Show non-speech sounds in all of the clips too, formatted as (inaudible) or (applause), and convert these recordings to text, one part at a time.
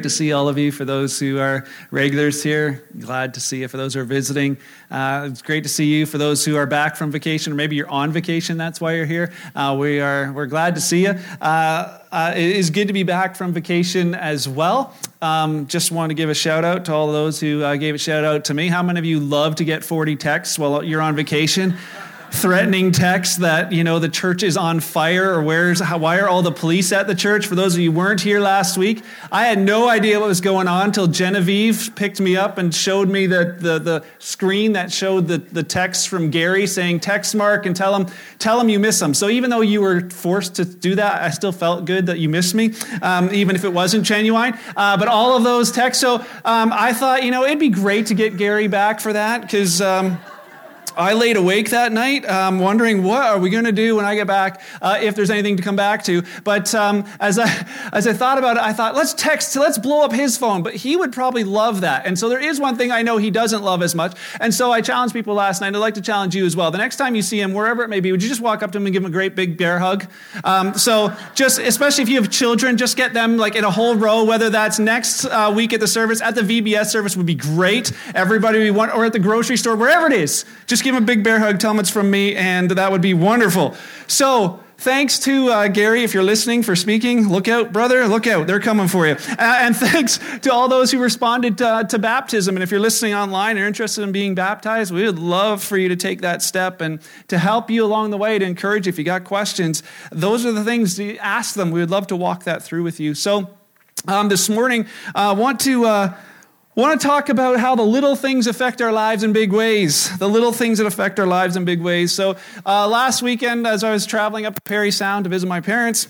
great to see all of you. For those who are regulars here, glad to see you. For those who are visiting, uh, it's great to see you. For those who are back from vacation, or maybe you're on vacation, that's why you're here. Uh, we are we're glad to see you. Uh, uh it is good to be back from vacation as well. Um, just want to give a shout out to all those who uh, gave a shout out to me. How many of you love to get 40 texts while you're on vacation? Threatening texts that you know the church is on fire or where's how, why are all the police at the church? For those of you who weren't here last week i had no idea what was going on until genevieve picked me up and showed me the, the, the screen that showed the, the text from gary saying text mark and tell him tell him you miss him so even though you were forced to do that i still felt good that you missed me um, even if it wasn't genuine. Uh, but all of those texts so um, i thought you know it'd be great to get gary back for that because um, I laid awake that night, um, wondering what are we going to do when I get back, uh, if there's anything to come back to. But um, as I (laughs) as I thought about it, I thought let's text, let's blow up his phone. But he would probably love that. And so there is one thing I know he doesn't love as much. And so I challenged people last night. I'd like to challenge you as well. The next time you see him, wherever it may be, would you just walk up to him and give him a great big bear hug? Um, so just especially if you have children, just get them like in a whole row. Whether that's next uh, week at the service, at the VBS service would be great. Everybody we want, or at the grocery store, wherever it is, just give give him a big bear hug, tell him it's from me, and that would be wonderful. So, thanks to uh, Gary, if you're listening, for speaking. Look out, brother, look out. They're coming for you. Uh, and (laughs) thanks to all those who responded uh, to baptism. And if you're listening online and are interested in being baptized, we would love for you to take that step and to help you along the way, to encourage if you got questions. Those are the things to ask them. We would love to walk that through with you. So, um, this morning, I uh, want to uh, I want to talk about how the little things affect our lives in big ways. The little things that affect our lives in big ways. So, uh, last weekend, as I was traveling up to Parry Sound to visit my parents,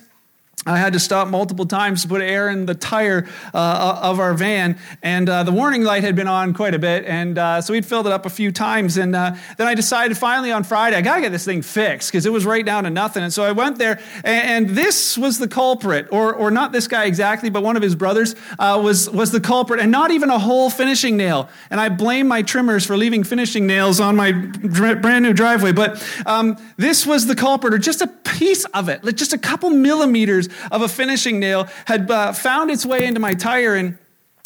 I had to stop multiple times to put air in the tire uh, of our van, and uh, the warning light had been on quite a bit, and uh, so we'd filled it up a few times. And uh, then I decided finally on Friday, I gotta get this thing fixed because it was right down to nothing. And so I went there, and, and, this was the culprit, or, or not this guy exactly, but one of his brothers uh, was, was the culprit, and not even a whole finishing nail. And I blame my trimmers for leaving finishing nails on my brand new driveway, but um, this was the culprit, or just a piece of it, like just a couple millimeters of a finishing nail had uh, found its way into my tire and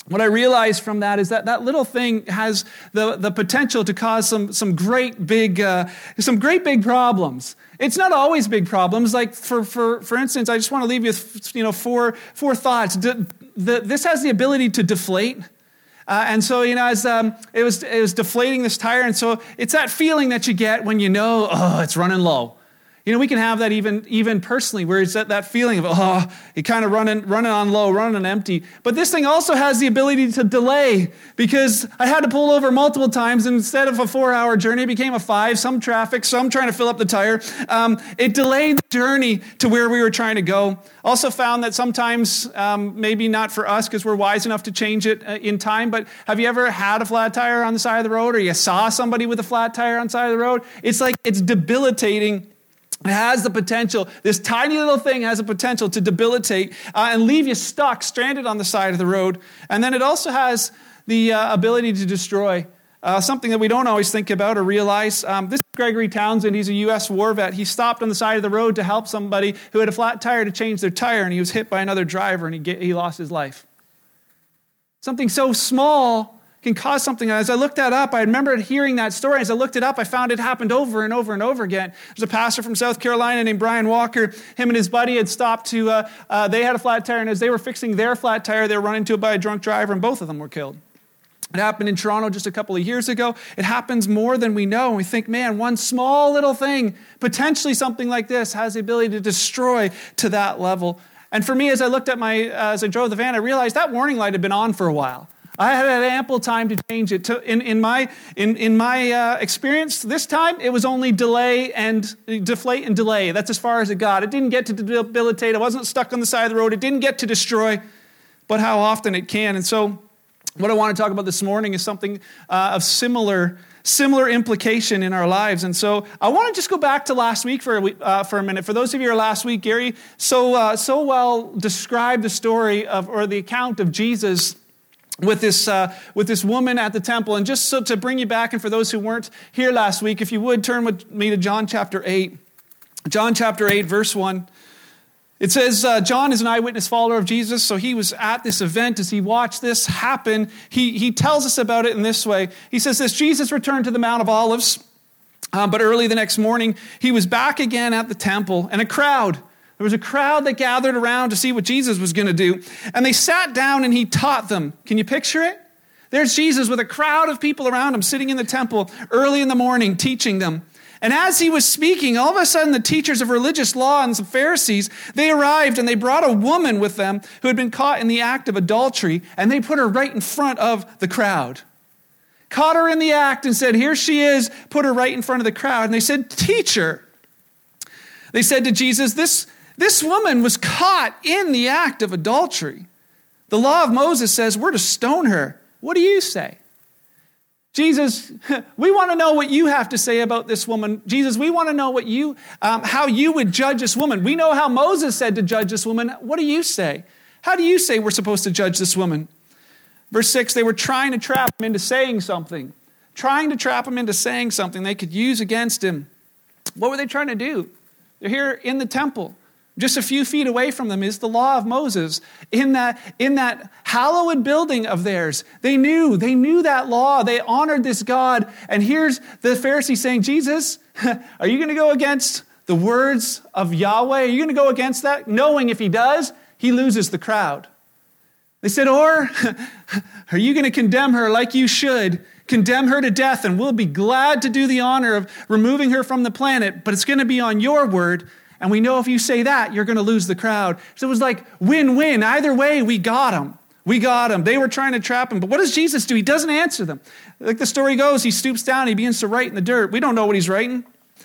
what I realized from that is that that little thing has the, the potential to cause some, some great big uh, some great big problems. It's not always big problems. Like for, for, for instance, I just want to leave you with you know four, four thoughts. De, the, this has the ability to deflate. Uh, and so, you know, as um, it, was, it was deflating this tire, and so it's that feeling that you get when you know, oh, it's running low. You know, we can have that even, even personally, where it's that, that feeling of, oh, you kind of running, running on low, running empty. But this thing also has the ability to delay because I had to pull over multiple times. And instead of a four hour journey, it became a five, some traffic, some trying to fill up the tire. Um, it delayed the journey to where we were trying to go. Also found that sometimes, um, maybe not for us because we're wise enough to change it uh, in time, but have you ever had a flat tire on the side of the road or you saw somebody with a flat tire on the side of the road? It's like, it's debilitating it has the potential, this tiny little thing has the potential to debilitate uh, and leave you stuck, stranded on the side of the road. And then it also has the uh, ability to destroy. Uh, something that we don't always think about or realize. Um, this is Gregory Townsend. He's a U.S. war vet. He stopped on the side of the road to help somebody who had a flat tire to change their tire, and he was hit by another driver and he, get, he lost his life. Something so small can cause something. As I looked that up, I remembered hearing that story. As I looked it up, I found it happened over and over and over again. There's a pastor from South Carolina named Brian Walker. Him and his buddy had stopped to, uh, uh, they had a flat tire, and as they were fixing their flat tire, they were run into it by a drunk driver, and both of them were killed. It happened in Toronto just a couple of years ago. It happens more than we know. And we think, man, one small little thing, potentially something like this, has the ability to destroy to that level. And for me, as I looked at my, uh, as I drove the van, I realized that warning light had been on for a while. I had ample time to change it. In, in my, in, in my uh, experience, this time it was only delay and deflate and delay. That's as far as it got. It didn't get to debilitate. It wasn't stuck on the side of the road. It didn't get to destroy, but how often it can. And so, what I want to talk about this morning is something uh, of similar similar implication in our lives. And so I want to just go back to last week for a, uh, for a minute. For those of you who are last week, Gary so, uh, so well described the story of, or the account of Jesus with this, uh, with this woman at the temple. And just so to bring you back, and for those who weren't here last week, if you would turn with me to John chapter 8. John chapter 8, verse 1. It says uh, John is an eyewitness follower of Jesus, so he was at this event as he watched this happen. He, he tells us about it in this way. He says this Jesus returned to the Mount of Olives, um, but early the next morning, he was back again at the temple, and a crowd, there was a crowd that gathered around to see what Jesus was going to do. And they sat down and he taught them. Can you picture it? There's Jesus with a crowd of people around him sitting in the temple early in the morning teaching them. And as he was speaking, all of a sudden the teachers of religious law and some Pharisees, they arrived and they brought a woman with them who had been caught in the act of adultery, and they put her right in front of the crowd. Caught her in the act and said, Here she is, put her right in front of the crowd. And they said, Teacher. They said to Jesus, This, this woman was caught in the act of adultery. The law of Moses says we're to stone her. What do you say? Jesus, (laughs) we want to know what you have to say about this woman. Jesus, we want to know what you, um, how you would judge this woman. We know how Moses said to judge this woman. What do you say? How do you say we're supposed to judge this woman? Verse 6 they were trying to trap him into saying something, trying to trap him into saying something they could use against him. What were they trying to do? They're here in the temple. Just a few feet away from them is the law of Moses. In that, in that hallowed building of theirs, they knew, they knew that law. They honored this God. And here's the Pharisee saying, Jesus, (laughs) are you going to go against the words of Yahweh? Are you going to go against that? Knowing if he does, he loses the crowd. They said, Or (laughs) are you going to condemn her like you should? Condemn her to death, and we'll be glad to do the honor of removing her from the planet, but it's going to be on your word and we know if you say that, you're going to lose the crowd. So it was like win win. Either way, we got him. We got him. They were trying to trap him. But what does Jesus do? He doesn't answer them. Like the story goes, he stoops down, he begins to write in the dirt. We don't know what he's writing.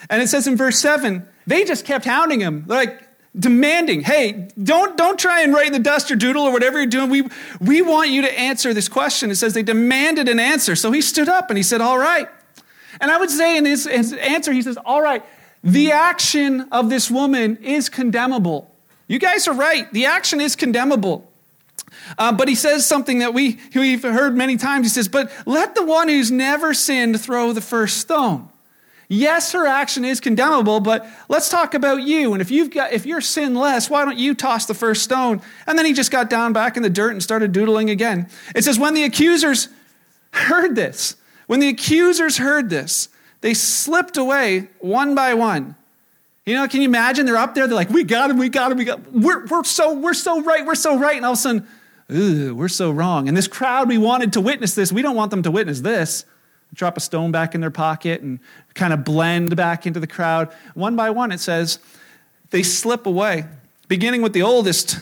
And it says in verse 7, they just kept hounding him. They're like, demanding, hey, don't, don't try and write in the dust or doodle or whatever you're doing. We, we want you to answer this question. It says they demanded an answer. So he stood up and he said, all right. And I would say in his, his answer, he says, all right, the action of this woman is condemnable. You guys are right. The action is condemnable. Uh, but he says something that we, we've heard many times. He says, But let the one who's never sinned throw the first stone. Yes, her action is condemnable, but let's talk about you. And if you've got if you're sinless, why don't you toss the first stone? And then he just got down back in the dirt and started doodling again. It says, when the accusers heard this, when the accusers heard this, they slipped away one by one. You know, can you imagine? They're up there, they're like, we got him, we got him, we got him. We're, we're, so, we're so right, we're so right. And all of a sudden, Ooh, we're so wrong. And this crowd, we wanted to witness this. We don't want them to witness this. Drop a stone back in their pocket and kind of blend back into the crowd. One by one, it says, they slip away, beginning with the oldest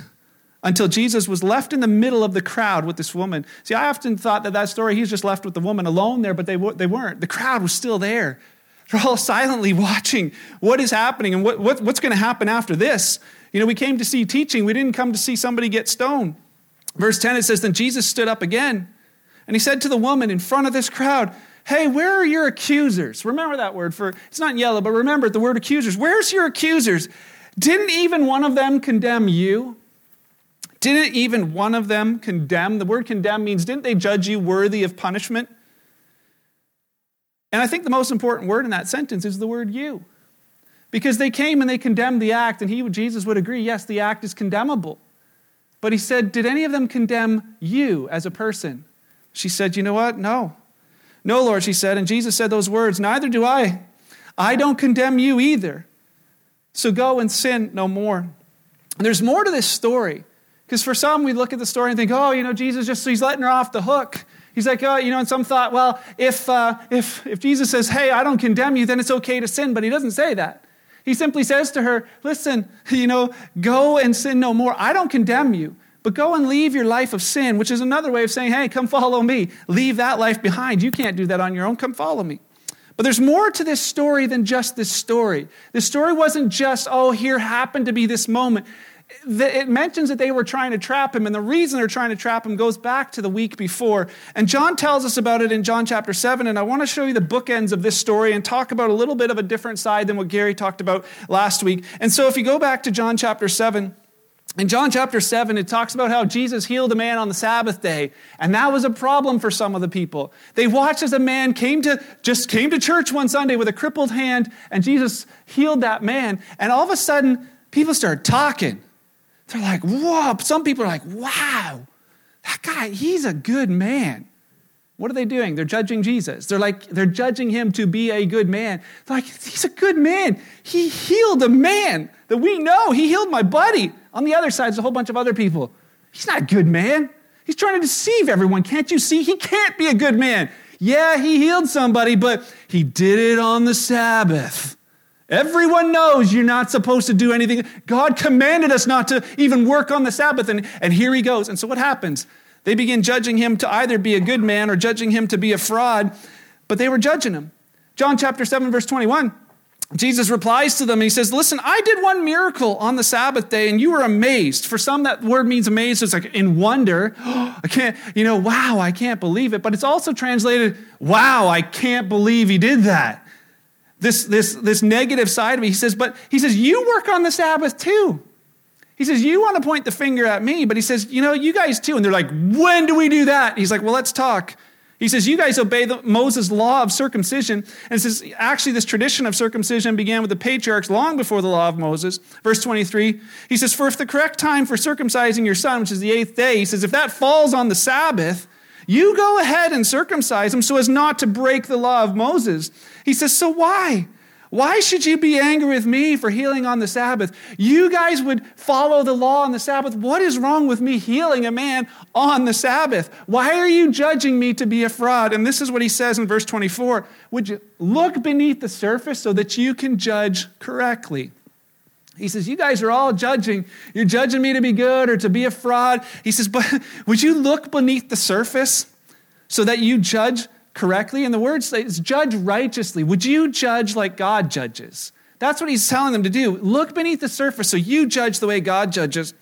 until Jesus was left in the middle of the crowd with this woman. See, I often thought that that story, he's just left with the woman alone there, but they, they weren't. The crowd was still there. They're all (laughs) silently watching what is happening and what, what what's going to happen after this. You know, we came to see teaching, we didn't come to see somebody get stoned. Verse 10, it says, Then Jesus stood up again, and he said to the woman in front of this crowd, Hey, where are your accusers? Remember that word for, it's not yellow, but remember the word accusers. Where's your accusers? Didn't even one of them condemn you? Didn't even one of them condemn? The word condemn means, didn't they judge you worthy of punishment? And I think the most important word in that sentence is the word you. Because they came and they condemned the act, and he, Jesus would agree, yes, the act is condemnable. But he said, Did any of them condemn you as a person? She said, You know what? No. No, Lord, she said. And Jesus said those words, Neither do I. I don't condemn you either. So go and sin no more. And there's more to this story. Because for some, we look at the story and think, oh, you know, Jesus just, he's letting her off the hook. He's like, oh, you know, and some thought, well, if, uh, if, if Jesus says, hey, I don't condemn you, then it's okay to sin. But he doesn't say that. He simply says to her, listen, (laughs) you know, go and sin no more. I don't condemn you, but go and leave your life of sin, which is another way of saying, hey, come follow me. Leave that life behind. You can't do that on your own. Come follow me. But there's more to this story than just this story. This story wasn't just, oh, here happened to be this moment it mentions that they were trying to trap him, and the reason they're trying to trap him goes back to the week before. And John tells us about it in John chapter 7, and I want to show you the bookends of this story and talk about a little bit of a different side than what Gary talked about last week. And so if you go back to John chapter 7, in John chapter 7, it talks about how Jesus healed a man on the Sabbath day, and that was a problem for some of the people. They watched as a man came to just came to church one Sunday with a crippled hand, and Jesus healed that man, and all of a sudden, people started talking. They're like, whoa. Some people are like, wow, that guy, he's a good man. What are they doing? They're judging Jesus. They're like, they're judging him to be a good man. They're like, he's a good man. He healed a man that we know. He healed my buddy. On the other side, is a whole bunch of other people. He's not a good man. He's trying to deceive everyone. Can't you see? He can't be a good man. Yeah, he healed somebody, but he did it on the Sabbath. Everyone knows you're not supposed to do anything. God commanded us not to even work on the Sabbath, and, and here he goes. And so what happens? They begin judging him to either be a good man or judging him to be a fraud, but they were judging him. John chapter 7, verse 21. Jesus replies to them. He says, Listen, I did one miracle on the Sabbath day, and you were amazed. For some, that word means amazed. It's like in wonder. (gasps) I can't, you know, wow, I can't believe it. But it's also translated, wow, I can't believe he did that. This, this, this negative side of me. He says, But he says, You work on the Sabbath too. He says, You want to point the finger at me, but he says, You know, you guys too. And they're like, When do we do that? He's like, Well, let's talk. He says, You guys obey the, Moses' law of circumcision. And says, Actually, this tradition of circumcision began with the patriarchs long before the law of Moses. Verse 23, he says, For if the correct time for circumcising your son, which is the eighth day, he says, If that falls on the Sabbath, you go ahead and circumcise him so as not to break the law of Moses. He says, So why? Why should you be angry with me for healing on the Sabbath? You guys would follow the law on the Sabbath. What is wrong with me healing a man on the Sabbath? Why are you judging me to be a fraud? And this is what he says in verse 24 Would you look beneath the surface so that you can judge correctly? He says, You guys are all judging. You're judging me to be good or to be a fraud. He says, But (laughs) would you look beneath the surface so that you judge correctly? And the word says, judge righteously. Would you judge like God judges? That's what he's telling them to do. Look beneath the surface so you judge the way God judges.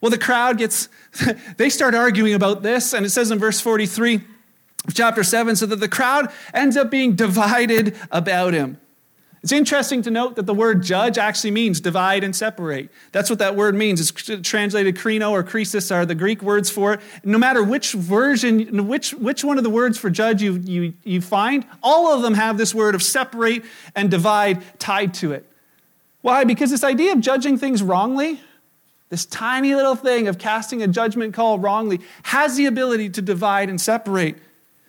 Well, the crowd gets, (laughs) they start arguing about this, and it says in verse 43 of chapter 7 so that the crowd ends up being divided about him. It's interesting to note that the word judge actually means divide and separate. That's what that word means. It's translated krino or krisis are the Greek words for it. No matter which version, which, which one of the words for judge you, you, you find, all of them have this word of separate and divide tied to it. Why? Because this idea of judging things wrongly, this tiny little thing of casting a judgment call wrongly, has the ability to divide and separate.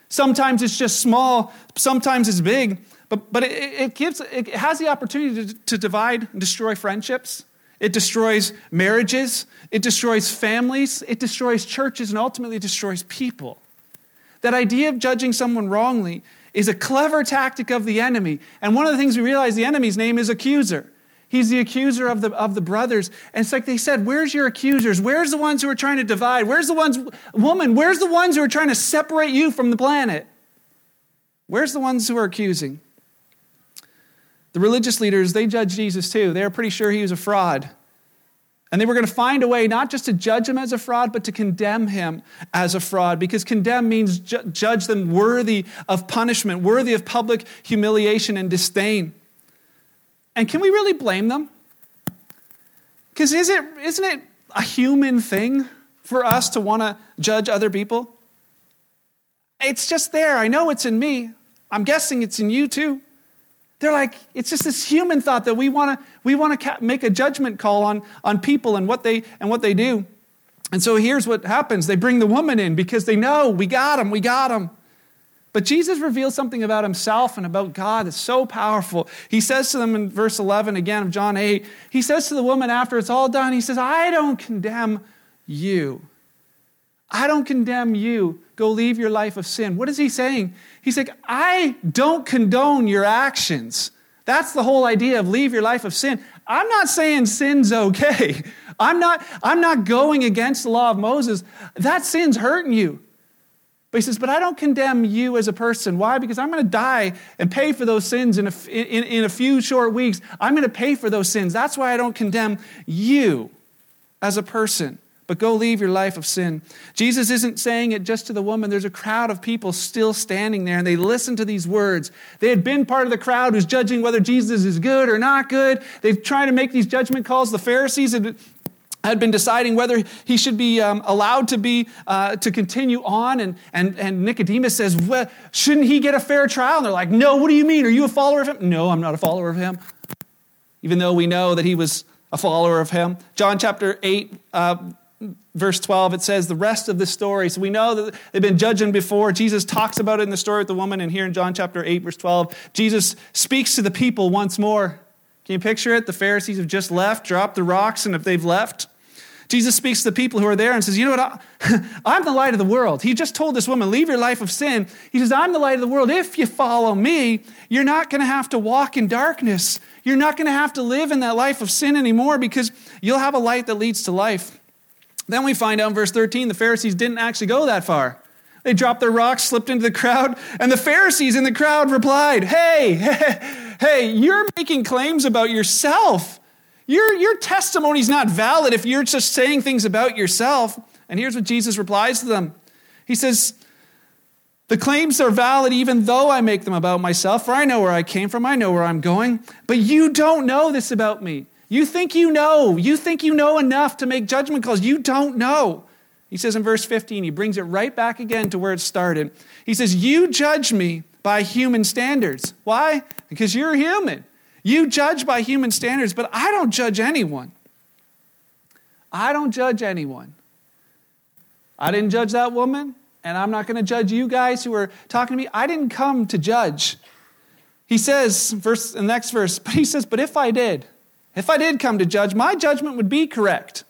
Sometimes it's just small, sometimes it's big. But, but it, it, gives, it has the opportunity to, to divide and destroy friendships. It destroys marriages. It destroys families. It destroys churches and ultimately destroys people. That idea of judging someone wrongly is a clever tactic of the enemy. And one of the things we realize the enemy's name is accuser. He's the accuser of the, of the brothers. And it's like they said, Where's your accusers? Where's the ones who are trying to divide? Where's the ones, woman, where's the ones who are trying to separate you from the planet? Where's the ones who are accusing? The religious leaders, they judged Jesus too. They were pretty sure he was a fraud. And they were going to find a way not just to judge him as a fraud, but to condemn him as a fraud, because condemn means ju- judge them worthy of punishment, worthy of public humiliation and disdain. And can we really blame them? Because is it, isn't it a human thing for us to want to judge other people? It's just there. I know it's in me. I'm guessing it's in you too. They're like, it's just this human thought that we want to we want to make a judgment call on, on people and what they and what they do. And so here's what happens. They bring the woman in because they know we got him, we got him. But Jesus reveals something about himself and about God that's so powerful. He says to them in verse 11 again of John 8, he says to the woman after it's all done, he says, I don't condemn you. I don't condemn you. Go leave your life of sin. What is he saying? He's like, I don't condone your actions. That's the whole idea of leave your life of sin. I'm not saying sin's okay. (laughs) I'm not, I'm not going against the law of Moses. That sin's hurting you. But he says, but I don't condemn you as a person. Why? Because I'm going to die and pay for those sins in a, in, in a few short weeks. I'm going to pay for those sins. That's why I don't condemn you as a person but go leave your life of sin. Jesus isn't saying it just to the woman. There's a crowd of people still standing there, and they listen to these words. They had been part of the crowd who's judging whether Jesus is good or not good. They've tried to make these judgment calls. The Pharisees had had been deciding whether he should be um, allowed to be uh, to continue on and, and, and nicodemus says well, shouldn't he get a fair trial and they're like no what do you mean are you a follower of him no i'm not a follower of him even though we know that he was a follower of him. John chapter 8, uh, verse 12, it says the rest of the story. So we know that they've been judging before. Jesus talks about it in the story with the woman. And here in John chapter 8, verse 12, Jesus speaks to the people once more. Can you picture it? The Pharisees have just left, dropped the rocks, and if they've left, Jesus speaks to the people who are there and says, You know what? (laughs) I'm the light of the world. He just told this woman, Leave your life of sin. He says, I'm the light of the world. If you follow me, you're not going to have to walk in darkness. You're not going to have to live in that life of sin anymore because you'll have a light that leads to life. Then we find out in verse 13 the Pharisees didn't actually go that far. They dropped their rocks, slipped into the crowd, and the Pharisees in the crowd replied, Hey, hey, (laughs) hey, you're making claims about yourself. Your, your testimony's not valid if you're just saying things about yourself. And here's what Jesus replies to them He says, The claims are valid even though I make them about myself, for I know where I came from, I know where I'm going. But you don't know this about me. You think you know. You think you know enough to make judgment calls. You don't know. He says in verse 15, he brings it right back again to where it started. He says, You judge me by human standards. Why? Because you're human. You judge by human standards, but I don't judge anyone. I don't judge anyone. I didn't judge that woman, and I'm not going to judge you guys who are talking to me. I didn't come to judge. He says, verse, the next verse, (laughs) but he says, But if I did, if I did come to judge, my judgment would be correct.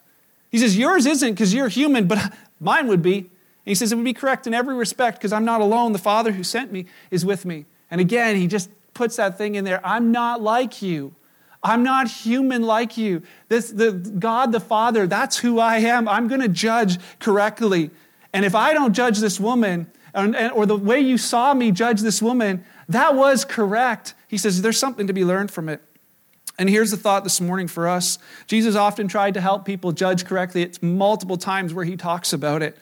He says, Yours isn't because you're human, but (laughs) mine would be. And he says, It would be correct in every respect because I'm not alone. The Father who sent me is with me. And again, he just puts that thing in there. I'm not like you. I'm not human like you. This, the, God the Father, that's who I am. I'm going to judge correctly. And if I don't judge this woman, or the way you saw me judge this woman, that was correct. He says there's something to be learned from it. And here's the thought this morning for us Jesus often tried to help people judge correctly. It's multiple times where he talks about it.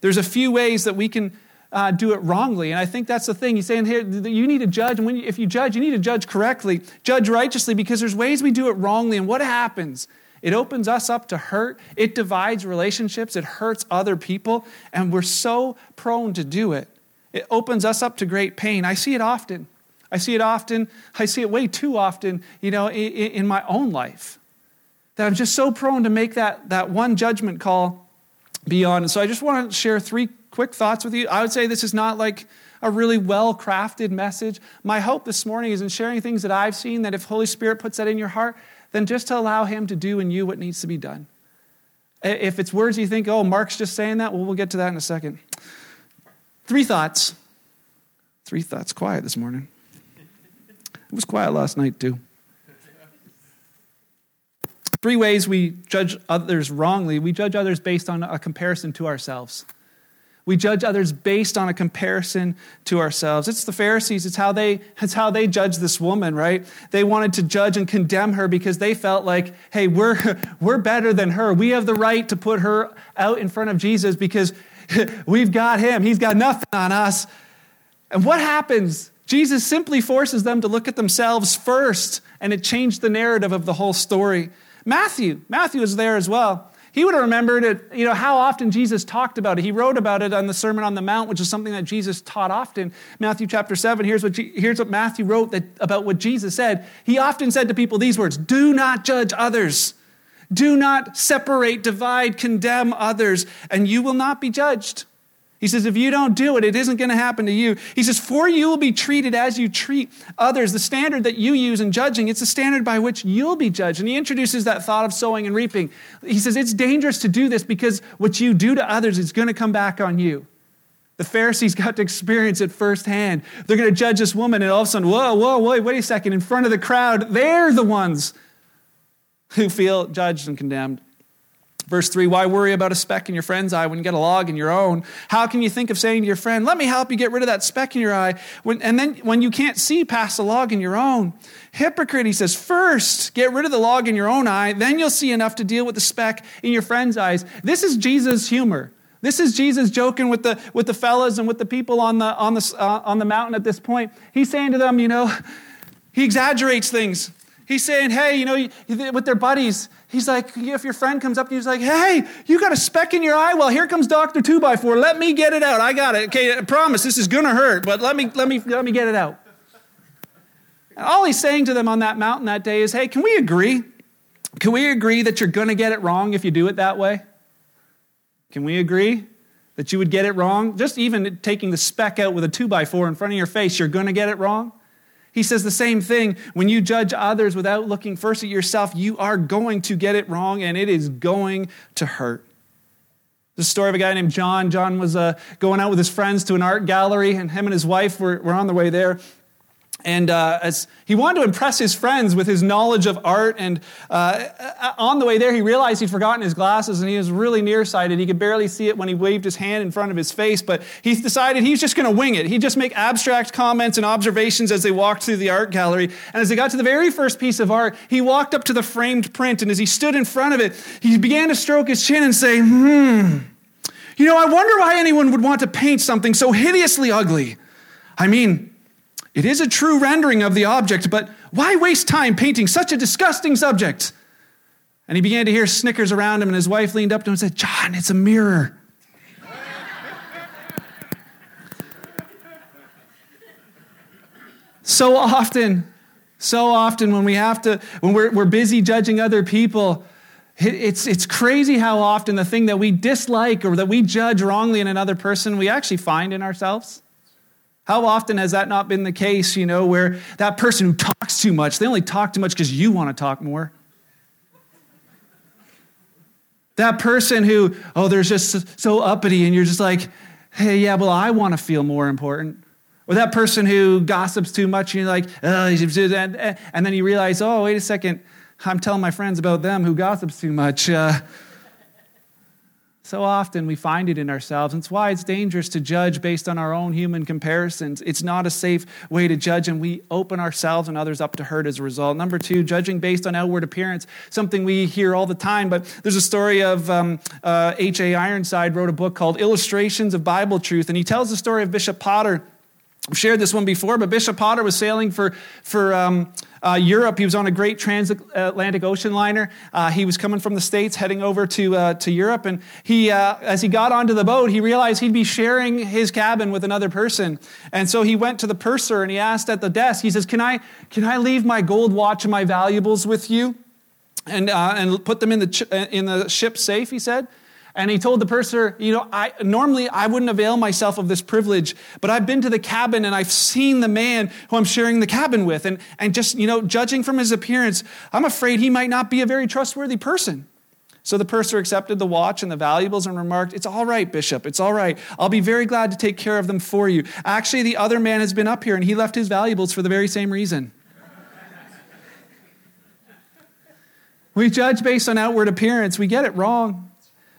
There's a few ways that we can uh, do it wrongly. And I think that's the thing. He's saying here you need to judge. And when you, if you judge, you need to judge correctly, judge righteously, because there's ways we do it wrongly. And what happens? It opens us up to hurt. It divides relationships. It hurts other people. And we're so prone to do it. It opens us up to great pain. I see it often. I see it often. I see it way too often, you know, in, in my own life. That I'm just so prone to make that, that one judgment call beyond. And so I just want to share three quick thoughts with you. I would say this is not like a really well crafted message. My hope this morning is in sharing things that I've seen that if Holy Spirit puts that in your heart, then just to allow Him to do in you what needs to be done. If it's words you think, oh, Mark's just saying that, well, we'll get to that in a second. Three thoughts. Three thoughts. Quiet this morning. It was quiet last night, too. Three ways we judge others wrongly. We judge others based on a comparison to ourselves. We judge others based on a comparison to ourselves. It's the Pharisees. It's how they, it's how they judge this woman, right? They wanted to judge and condemn her because they felt like, hey, we're, we're better than her. We have the right to put her out in front of Jesus because (laughs) we've got him. He's got nothing on us. And what happens? Jesus simply forces them to look at themselves first, and it changed the narrative of the whole story. Matthew, Matthew is there as well. He would have remembered it, you know, how often Jesus talked about it. He wrote about it on the Sermon on the Mount, which is something that Jesus taught often. Matthew chapter 7, here's what, here's what Matthew wrote that, about what Jesus said. He often said to people these words Do not judge others. Do not separate, divide, condemn others, and you will not be judged. He says, if you don't do it, it isn't going to happen to you. He says, for you will be treated as you treat others. The standard that you use in judging, it's the standard by which you'll be judged. And he introduces that thought of sowing and reaping. He says, it's dangerous to do this because what you do to others is going to come back on you. The Pharisees got to experience it firsthand. They're going to judge this woman, and all of a sudden, whoa, whoa, wait, wait a second. In front of the crowd, they're the ones who feel judged and condemned. Verse 3 Why worry about a speck in your friend's eye when you get a log in your own? How can you think of saying to your friend, Let me help you get rid of that speck in your eye, when, and then when you can't see past the log in your own? Hypocrite, he says, First, get rid of the log in your own eye, then you'll see enough to deal with the speck in your friend's eyes. This is Jesus' humor. This is Jesus joking with the, with the fellas and with the people on the, on, the, uh, on the mountain at this point. He's saying to them, you know, he exaggerates things. He's saying, hey, you know, with their buddies, he's like, if your friend comes up to you, he's like, hey, you got a speck in your eye? Well, here comes Dr. 2x4. Let me get it out. I got it. Okay, I promise this is going to hurt, but let me, let, me, let me get it out. And all he's saying to them on that mountain that day is, hey, can we agree? Can we agree that you're going to get it wrong if you do it that way? Can we agree that you would get it wrong? Just even taking the speck out with a two by four in front of your face, you're going to get it wrong? He says the same thing. When you judge others without looking first at yourself, you are going to get it wrong and it is going to hurt. The story of a guy named John. John was uh, going out with his friends to an art gallery, and him and his wife were, were on the way there. And uh, as he wanted to impress his friends with his knowledge of art, and uh, on the way there, he realized he'd forgotten his glasses, and he was really nearsighted. He could barely see it when he waved his hand in front of his face. But he decided he was just going to wing it. He'd just make abstract comments and observations as they walked through the art gallery. And as they got to the very first piece of art, he walked up to the framed print, and as he stood in front of it, he began to stroke his chin and say, "Hmm." You know, I wonder why anyone would want to paint something so hideously ugly. I mean, it is a true rendering of the object, but why waste time painting such a disgusting subject? And he began to hear snickers around him, and his wife leaned up to him and said, John, it's a mirror. so often, so often when we have to, when we're, we're busy judging other people, it's, it's crazy how often the thing that we dislike or that we judge wrongly in another person, we actually find in ourselves. How often has that not been the case, you know, where that person who talks too much, they only talk too much because you want to talk more? That person who, oh, they're just so uppity, and you're just like, hey, yeah, well, I want to feel more important. Or that person who gossips too much, and you're like, oh, and then you realize, oh, wait a second, I'm telling my friends about them who gossips too much. Uh, so often we find it in ourselves. And it's why it's dangerous to judge based on our own human comparisons. It's not a safe way to judge, and we open ourselves and others up to hurt as a result. Number two, judging based on outward appearance, something we hear all the time. But there's a story of H.A. Um, uh, Ironside wrote a book called Illustrations of Bible Truth, and he tells the story of Bishop Potter. I've shared this one before, but Bishop Potter was sailing for, for um, uh, Europe. He was on a great transatlantic ocean liner. Uh, he was coming from the States, heading over to, uh, to Europe. And he, uh, as he got onto the boat, he realized he'd be sharing his cabin with another person. And so he went to the purser and he asked at the desk, he says, Can I, can I leave my gold watch and my valuables with you? And, uh, and put them in the, ch- in the ship safe, he said. And he told the purser, you know, I, normally I wouldn't avail myself of this privilege, but I've been to the cabin and I've seen the man who I'm sharing the cabin with. And, and just, you know, judging from his appearance, I'm afraid he might not be a very trustworthy person. So the purser accepted the watch and the valuables and remarked, It's all right, Bishop, it's all right. I'll be very glad to take care of them for you. Actually, the other man has been up here and he left his valuables for the very same reason. we judge based on outward appearance, we get it wrong.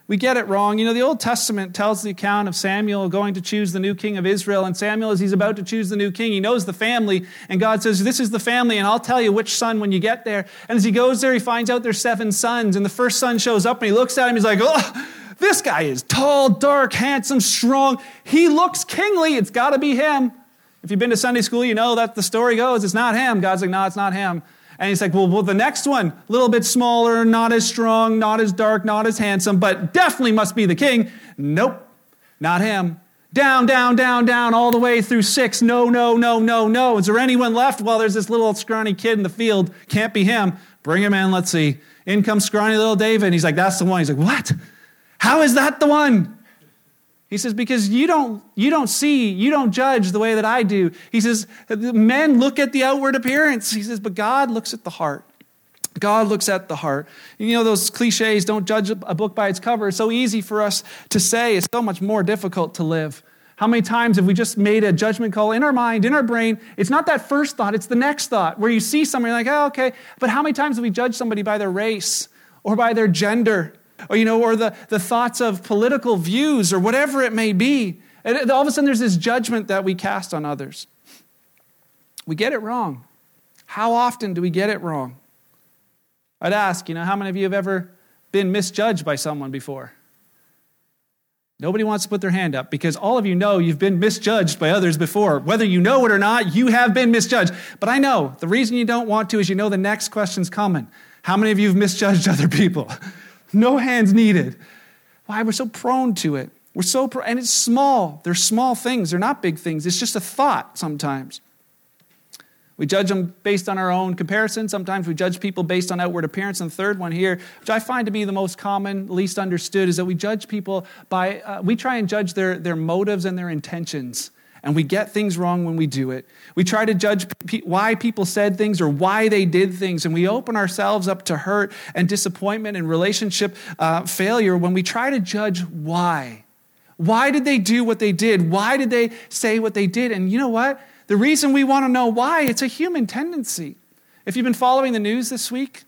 We get it wrong. You know, the Old Testament tells the account of Samuel going to choose the new king of Israel. And Samuel, as he's about to choose the new king, he knows the family. And God says, This is the family, and I'll tell you which son when you get there. And as he goes there, he finds out there's seven sons. And the first son shows up and he looks at him. He's like, Oh, this guy is tall, dark, handsome, strong. He looks kingly. It's got to be him. If you've been to Sunday school, you know that the story goes, It's not him. God's like, No, it's not him. And he's like, well, well, the next one, a little bit smaller, not as strong, not as dark, not as handsome, but definitely must be the king. Nope, not him. Down, down, down, down, all the way through six. No, no, no, no, no. Is there anyone left? Well, there's this little scrawny kid in the field. Can't be him. Bring him in. Let's see. In comes scrawny little David. And he's like, that's the one. He's like, what? How is that the one? He says, because you don't, you don't see, you don't judge the way that I do. He says, men look at the outward appearance. He says, but God looks at the heart. God looks at the heart. You know, those cliches, don't judge a book by its cover. It's so easy for us to say, it's so much more difficult to live. How many times have we just made a judgment call in our mind, in our brain? It's not that first thought, it's the next thought where you see somebody like, oh, okay. But how many times have we judged somebody by their race or by their gender or, you know, or the, the thoughts of political views or whatever it may be. And all of a sudden, there's this judgment that we cast on others. We get it wrong. How often do we get it wrong? I'd ask, you know, how many of you have ever been misjudged by someone before? Nobody wants to put their hand up because all of you know you've been misjudged by others before. Whether you know it or not, you have been misjudged. But I know the reason you don't want to is you know the next question's coming. How many of you have misjudged (laughs) other people? No hands needed. Why? We're so prone to it. We're so, and it's small. They're small things. They're not big things. It's just a thought sometimes. We judge them based on our own comparison. Sometimes we judge people based on outward appearance. And the third one here, which I find to be the most common, least understood, is that we judge people by, uh, we try and judge their, their motives and their intentions. And we get things wrong when we do it. We try to judge pe- why people said things or why they did things. And we open ourselves up to hurt and disappointment and relationship uh, failure when we try to judge why. Why did they do what they did? Why did they say what they did? And you know what? The reason we want to know why, it's a human tendency. If you've been following the news this week,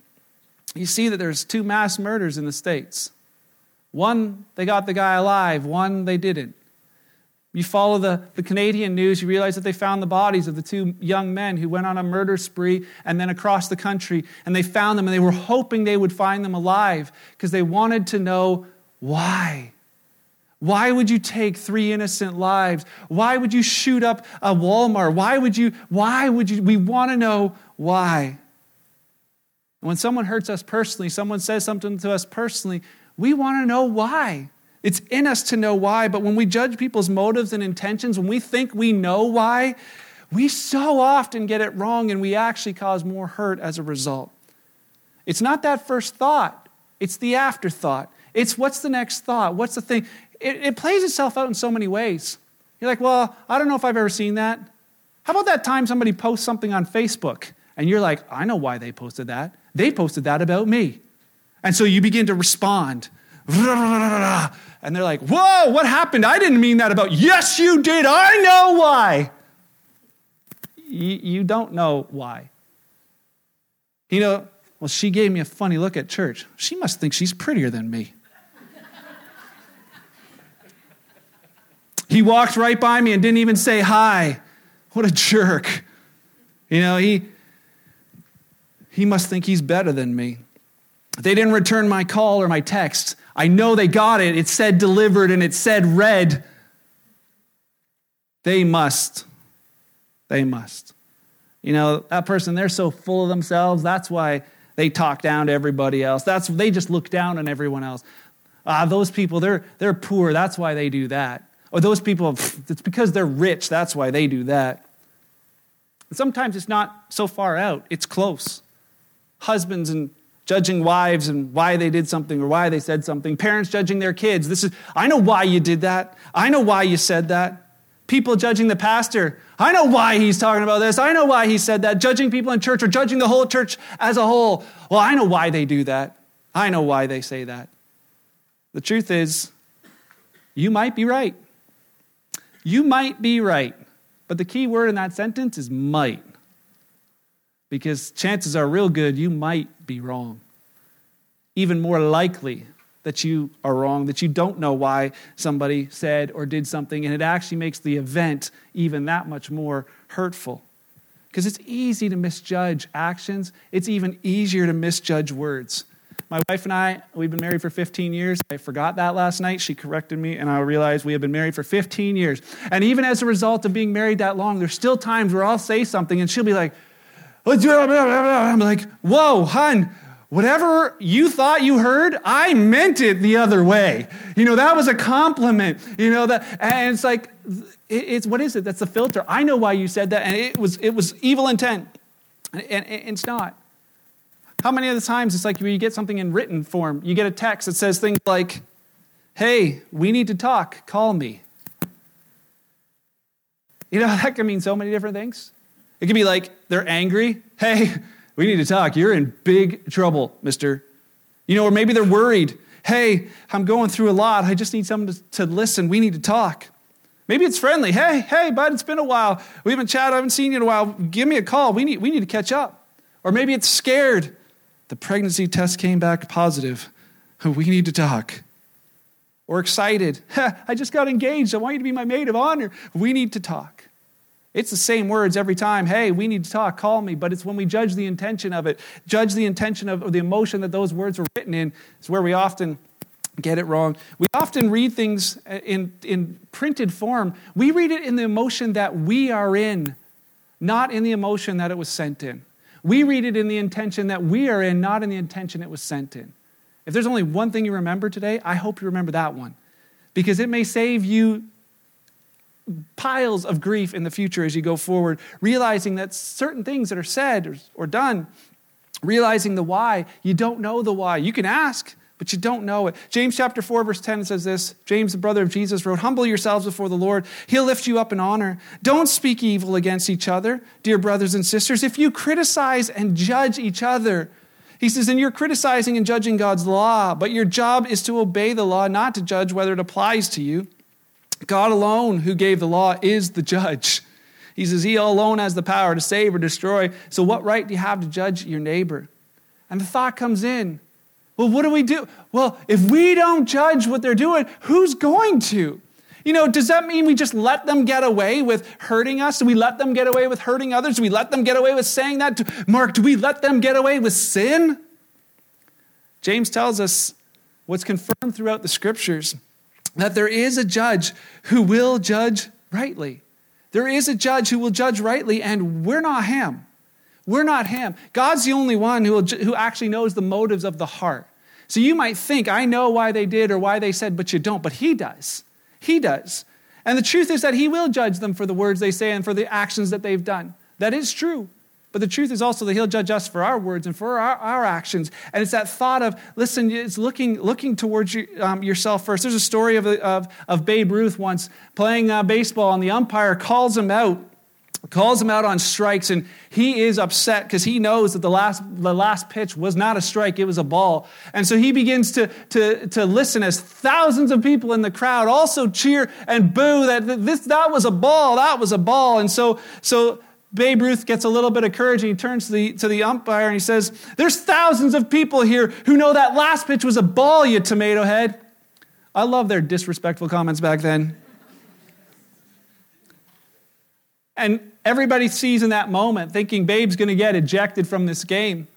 you see that there's two mass murders in the States. One, they got the guy alive, one, they didn't. You follow the, the Canadian news, you realize that they found the bodies of the two young men who went on a murder spree and then across the country, and they found them and they were hoping they would find them alive because they wanted to know why. Why would you take three innocent lives? Why would you shoot up a Walmart? Why would you, why would you, we want to know why. When someone hurts us personally, someone says something to us personally, we want to know why. It's in us to know why, but when we judge people's motives and intentions, when we think we know why, we so often get it wrong and we actually cause more hurt as a result. It's not that first thought, it's the afterthought. It's what's the next thought? What's the thing? it, it plays itself out in so many ways. You're like, well, I don't know if I've ever seen that. How about that time somebody posts something on Facebook and you're like, I know why they posted that. They posted that about me. And so you begin to respond. (laughs) And they're like, whoa, what happened? I didn't mean that about, yes, you did. I know why. You, don't know why. You know, well, she gave me a funny look at church. She must think she's prettier than me. He walked right by me and didn't even say hi. What a jerk. You know, he, he must think he's better than me. They didn't return my call or my text. I know they got it. It said delivered and it said read. They must. They must. You know, that person, they're so full of themselves. That's why they talk down to everybody else. That's they just look down on everyone else. Ah, those people, they're, they're poor. That's why they do that. Or those people, it's because they're rich, that's why they do that. And sometimes it's not so far out, it's close. Husbands and judging wives and why they did something or why they said something. Parents judging their kids. This is, I know why you did that. I know why you said that. People judging the pastor. I know why he's talking about this. I know why he said that. Judging people in church or judging the whole church as a whole. Well, I know why they do that. I know why they say that. The truth is, you might be right. You might be right. But the key word in that sentence is might. Because chances are real good you might be wrong. Even more likely that you are wrong, that you don't know why somebody said or did something, and it actually makes the event even that much more hurtful. Because it's easy to misjudge actions, it's even easier to misjudge words. My wife and I, we've been married for 15 years. I forgot that last night. She corrected me, and I realized we have been married for 15 years. And even as a result of being married that long, there's still times where I'll say something, and she'll be like, I'm like, whoa, hun, whatever you thought you heard, I meant it the other way. You know, that was a compliment. You know, that, and it's like, it's what is it? That's the filter. I know why you said that, and it was, it was evil intent. And, and, and it's not. How many of the times it's like you get something in written form, you get a text that says things like, Hey, we need to talk, call me. You know, (laughs) that can mean so many different things. It can be like they're angry. Hey, we need to talk. You're in big trouble, mister. You know, or maybe they're worried. Hey, I'm going through a lot. I just need someone to, to listen. We need to talk. Maybe it's friendly. Hey, hey, bud, it's been a while. We haven't chatted. I haven't seen you in a while. Give me a call. We need, we need to catch up. Or maybe it's scared. The pregnancy test came back positive. (laughs) We need to talk. Or excited. (laughs) I just got engaged. I want you to be my maid of honor. We need to talk. It's the same words every time. Hey, we need to talk. Call me. But it's when we judge the intention of it, judge the intention of, the emotion that those words were written in, is where we often get it wrong. We often read things uh, in, in printed form. We read it in the emotion that we are in, not in the emotion that it was sent in. We read it in the intention that we are in, not in the intention it was sent in. If there's only one thing you remember today, I hope you remember that one. Because it may save you piles of grief in the future as you go forward, realizing that certain things that are said or, or done, realizing the why, you don't know the why. You can ask, but you don't know it. James chapter 4, verse 10 says this James, the brother of Jesus, wrote, Humble yourselves before the Lord. He'll lift you up in honor. Don't speak evil against each other, dear brothers and sisters. If you criticize and judge each other, he says, and you're criticizing and judging God's law, but your job is to obey the law, not to judge whether it applies to you. God alone, who gave the law, is the judge. He says, He alone has the power to save or destroy. So, what right do you have to judge your neighbor? And the thought comes in well, what do we do? Well, if we don't judge what they're doing, who's going to? You know, does that mean we just let them get away with hurting us? Do we let them get away with hurting others? Do we let them get away with saying that? Mark, do we let them get away with sin? James tells us what's confirmed throughout the scriptures that there is a judge who will judge rightly. There is a judge who will judge rightly, and we're not him. We're not him. God's the only one who, will, who actually knows the motives of the heart. So you might think, I know why they did or why they said, but you don't. But he does. He does. And the truth is that he will judge them for the words they say and for the actions that they've done. That is true. But the truth is also that he'll judge us for our words and for our, our actions. And it's that thought of, listen, it's looking, looking towards you, um, yourself first. There's a story of, of, of Babe Ruth once playing uh, baseball, and the umpire calls him out calls him out on strikes and he is upset because he knows that the last, the last pitch was not a strike it was a ball and so he begins to, to, to listen as thousands of people in the crowd also cheer and boo that this, that was a ball that was a ball and so, so Babe Ruth gets a little bit of courage and he turns to the, to the umpire and he says, There's thousands of people here who know that last pitch was a ball, you tomato head. I love their disrespectful comments back then. And everybody sees in that moment thinking Babe's going to get ejected from this game.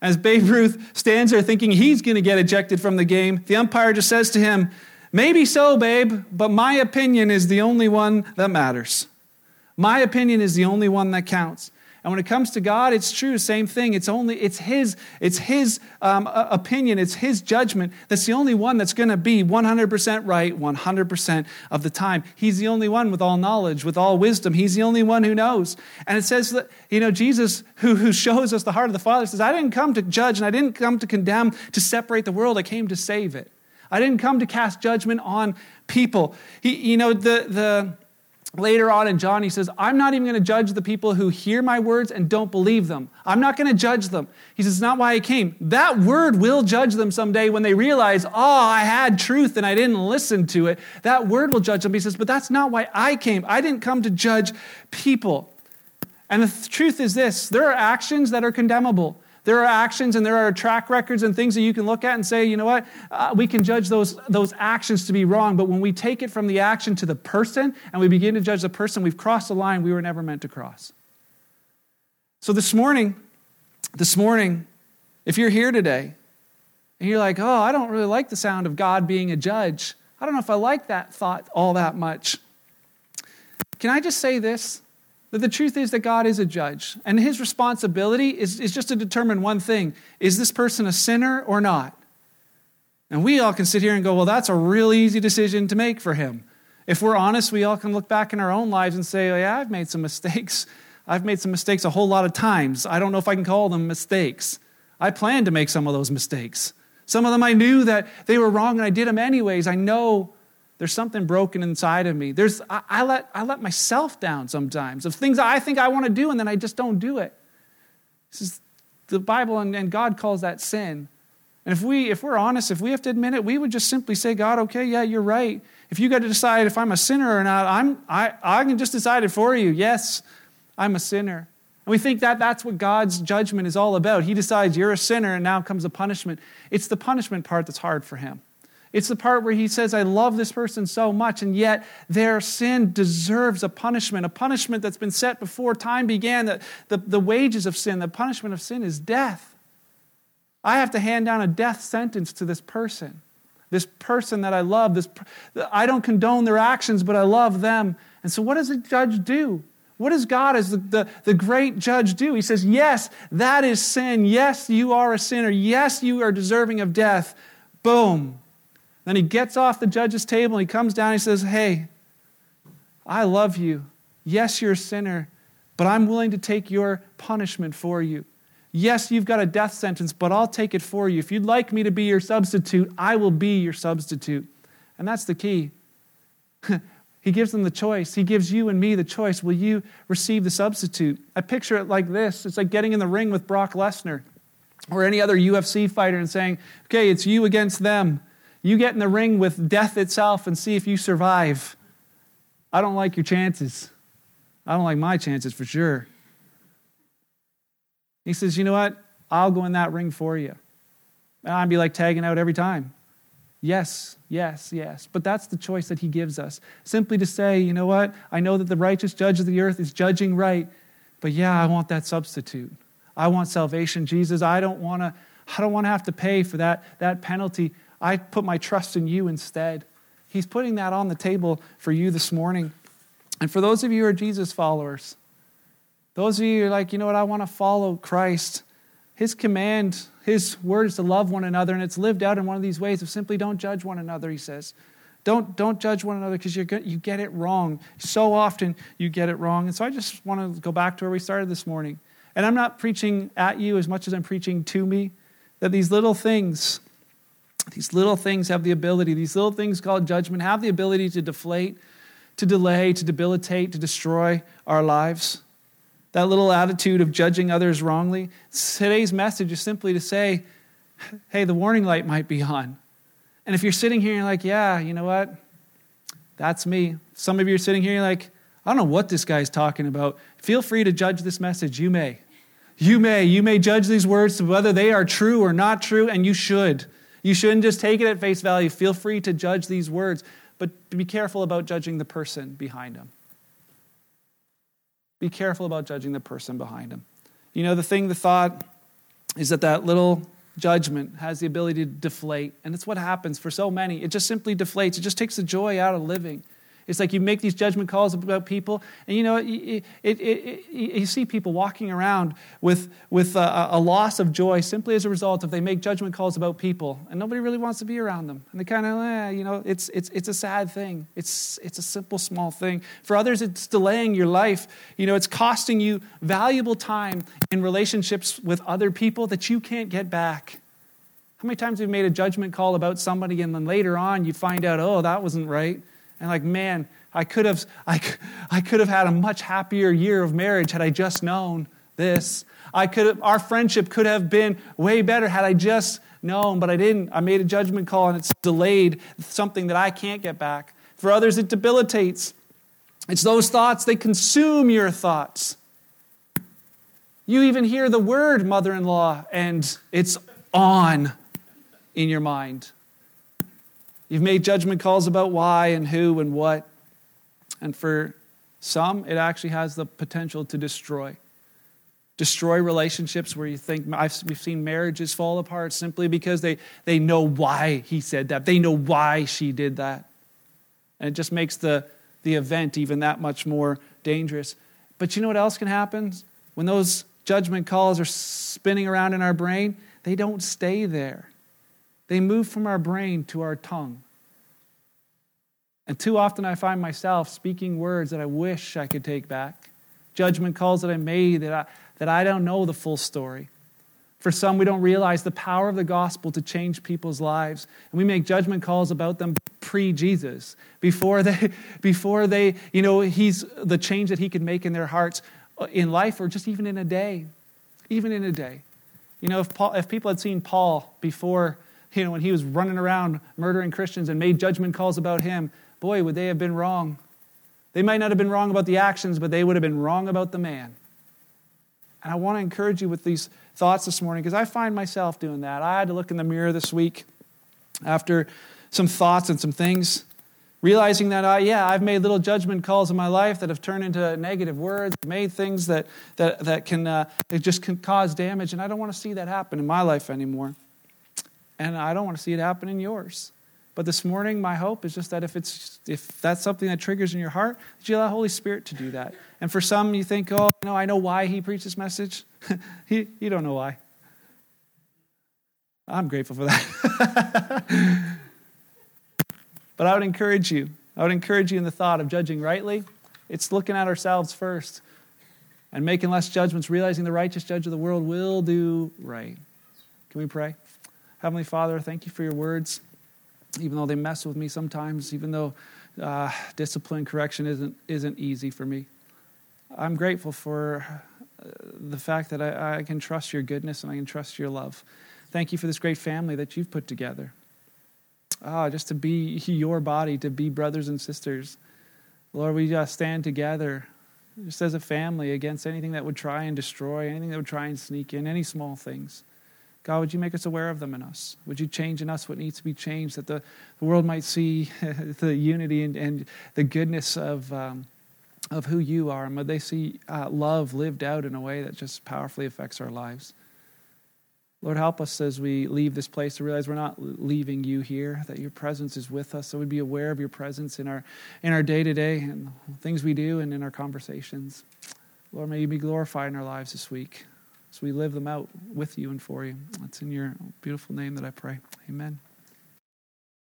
As Babe Ruth stands there thinking he's going to get ejected from the game, the umpire just says to him, Maybe so, Babe, but my opinion is the only one that matters. My opinion is the only one that counts. And when it comes to God, it's true, same thing. It's only it's His it's His um, opinion, it's His judgment. That's the only one that's going to be 100% right 100% of the time. He's the only one with all knowledge, with all wisdom. He's the only one who knows. And it says that you know Jesus, who who shows us the heart of the Father, says, "I didn't come to judge, and I didn't come to condemn, to separate the world. I came to save it. I didn't come to cast judgment on people." He, you know, the the later on in John, he says, I'm not even going to judge the people who hear my words and don't believe them. I'm not going to judge them. He says, It's not why I came. That word will judge them someday when they realize, oh, I had truth and I didn't listen to it. That word will judge them. He says, but that's not why I came. I didn't come to judge people. And the truth is this there are actions that are condemnable. There are actions and there are track records and things that you can look at and say, you know what, uh, we can judge those, those actions to be wrong. But when we take it from the action to the person and we begin to judge the person, we've crossed the line we were never meant to cross. So this morning, this morning, if you're here today and you're like, oh, I don't really like the sound of God being a judge, I don't know if I like that thought all that much. Can I just say this? That the truth is that God is a judge, and his responsibility is, is just to determine one thing is this person a sinner or not? And we all can sit here and go, well, that's a real easy decision to make for him. If we're honest, we all can look back in our own lives and say, oh, yeah, I've made some mistakes. I've made some mistakes a whole lot of times. I don't know if I can call them mistakes. I planned to make some of those mistakes. Some of them I knew that they were wrong and I did them anyways. I know there's something broken inside of me. There's, I, I, let, I let myself down sometimes of things I think I want to do and then I just don't do it. This is the Bible and, and God calls that sin. And if, we, if we're honest, if we have to admit it, we would just simply say, God, okay, yeah, you're right. If you got to decide if I'm a sinner or not, I'm, I, I can just decide it for you. Yes, I'm a sinner. And we think that that's what God's judgment is all about. He decides you're a sinner and now comes the punishment. It's the punishment part that's hard for him. It's the part where he says, I love this person so much, and yet their sin deserves a punishment, a punishment that's been set before time began. The, the, the wages of sin, the punishment of sin is death. I have to hand down a death sentence to this person, this person that I love. This, I don't condone their actions, but I love them. And so, what does a judge do? What does God, as the, the, the, great judge, do? He says, Yes, that is sin. Yes, you are a sinner. Yes, you are deserving of death. Boom. Then he gets off the judge's table and he comes down and he says, Hey, I love you. Yes, you're a sinner, but I'm willing to take your punishment for you. Yes, you've got a death sentence, but I'll take it for you. If you'd like me to be your substitute, I will be your substitute. And that's the key. (laughs) he gives them the choice. He gives you and me the choice. Will you receive the substitute? I picture it like this it's like getting in the ring with Brock Lesnar or any other UFC fighter and saying, okay, it's you against them. You get in the ring with death itself and see if you survive. I don't like your chances. I don't like my chances for sure. He says, You know what? I'll go in that ring for you. And I'd be like tagging out every time. Yes, yes, yes. But that's the choice that he gives us. Simply to say, you know what? I know that the righteous judge of the earth is judging right, but yeah, I want that substitute. I want salvation, Jesus. I don't want to I don't want to have to pay for that, that penalty. I put my trust in you instead. He's putting that on the table for you this morning. And for those of you who are Jesus followers, those of you who are like, you know what, I want to follow Christ, his command, his word is to love one another, and it's lived out in one of these ways of simply don't judge one another, he says. Don't, don't judge one another because you get it wrong. So often you get it wrong. And so I just want to go back to where we started this morning. And I'm not preaching at you as much as I'm preaching to me, that these little things, these little things have the ability, these little things called judgment, have the ability to deflate, to delay, to debilitate, to destroy our lives. That little attitude of judging others wrongly. Today's message is simply to say, hey, the warning light might be on. And if you're sitting here and you're like, yeah, you know what? That's me. Some of you are sitting here and you're like, I don't know what this guy's talking about. Feel free to judge this message. You may. You may. You may judge these words whether they are true or not true, and you should. You shouldn't just take it at face value. Feel free to judge these words, but be careful about judging the person behind them. Be careful about judging the person behind them. You know, the thing, the thought is that that little judgment has the ability to deflate. And it's what happens for so many. It just simply deflates, it just takes the joy out of living. It's like you make these judgment calls about people, and you know, it, it, it, you see people walking around with, with a, a, loss of joy simply as a result of they make judgment calls about people, and nobody really wants to be around them. And they kind of, eh, you know, it's, it's, it's a sad thing. It's, it's a simple, small thing. For others, it's delaying your life. You know, it's costing you valuable time in relationships with other people that you can't get back. How many times have you made a judgment call about somebody, and then later on you find out, oh, that wasn't right? And like, man, I could have, I, I could have had a much happier year of marriage had I just known this. I could have, our friendship could have been way better had I just known, but I didn't. I made a judgment call and it's delayed something that I can't get back. For others, it debilitates. It's those thoughts, they consume your thoughts. You even hear the word mother in law and it's on in your mind. You've made judgment calls about why and who and what. And for some, it actually has the potential to destroy. Destroy relationships where you think, I've, we've seen marriages fall apart simply because they, they know why he said that. They know why she did that. And it just makes the, the event even that much more dangerous. But you know what else can happen? When those judgment calls are spinning around in our brain, they don't stay there. They move from our brain to our tongue. And too often I find myself speaking words that I wish I could take back, judgment calls that I made that I, that I don't know the full story. For some, we don't realize the power of the gospel to change people's lives. And we make judgment calls about them pre Jesus, before they, (laughs) before they, you know, he's the change that he could make in their hearts uh, in life or just even in a day. Even in a day. You know, if, Paul, if people had seen Paul before you know, when he was running around murdering Christians and made judgment calls about him, boy, would they have been wrong. They might not have been wrong about the actions, but they would have been wrong about the man. And I want to encourage you with these thoughts this morning because I find myself doing that. I had to look in the mirror this week after some thoughts and some things, realizing that, I, yeah, I've made little judgment calls in my life that have turned into negative words, made things that, that, that can uh, just can cause damage, and I don't want to see that happen in my life anymore and I don't want to see it happen in yours. But this morning, my hope is just that if it's if that's something that triggers in your heart, that you allow the Holy Spirit to do that. And for some, you think, oh, know, I know why he preached this message. (laughs) he, you don't know why. I'm grateful for that. (laughs) but I would encourage you I would encourage you in the thought of judging rightly. It's looking at ourselves first and making less judgments, realizing the righteous judge of the world will do right. Can we pray? Heavenly Father, thank you for your words, even though they mess with me sometimes, even though uh, discipline correction isn't, isn't easy for me. I'm grateful for uh, the fact that I, I can trust your goodness and I can trust your love. Thank you for this great family that you've put together. Ah, just to be your body, to be brothers and sisters. Lord, we just stand together just as a family against anything that would try and destroy, anything that would try and sneak in, any small things. God, would you make us aware of them in us? Would you change in us what needs to be changed, that the, the world might see (laughs) the unity and, and the goodness of, um, of who you are, and would they see uh, love lived out in a way that just powerfully affects our lives? Lord, help us as we leave this place to realize we're not leaving you here, that your presence is with us, so we'd be aware of your presence in our in our day to day and things we do and in our conversations. Lord, may you be glorified in our lives this week as we live them out with you and for you. It's in your beautiful name that I pray. Amen.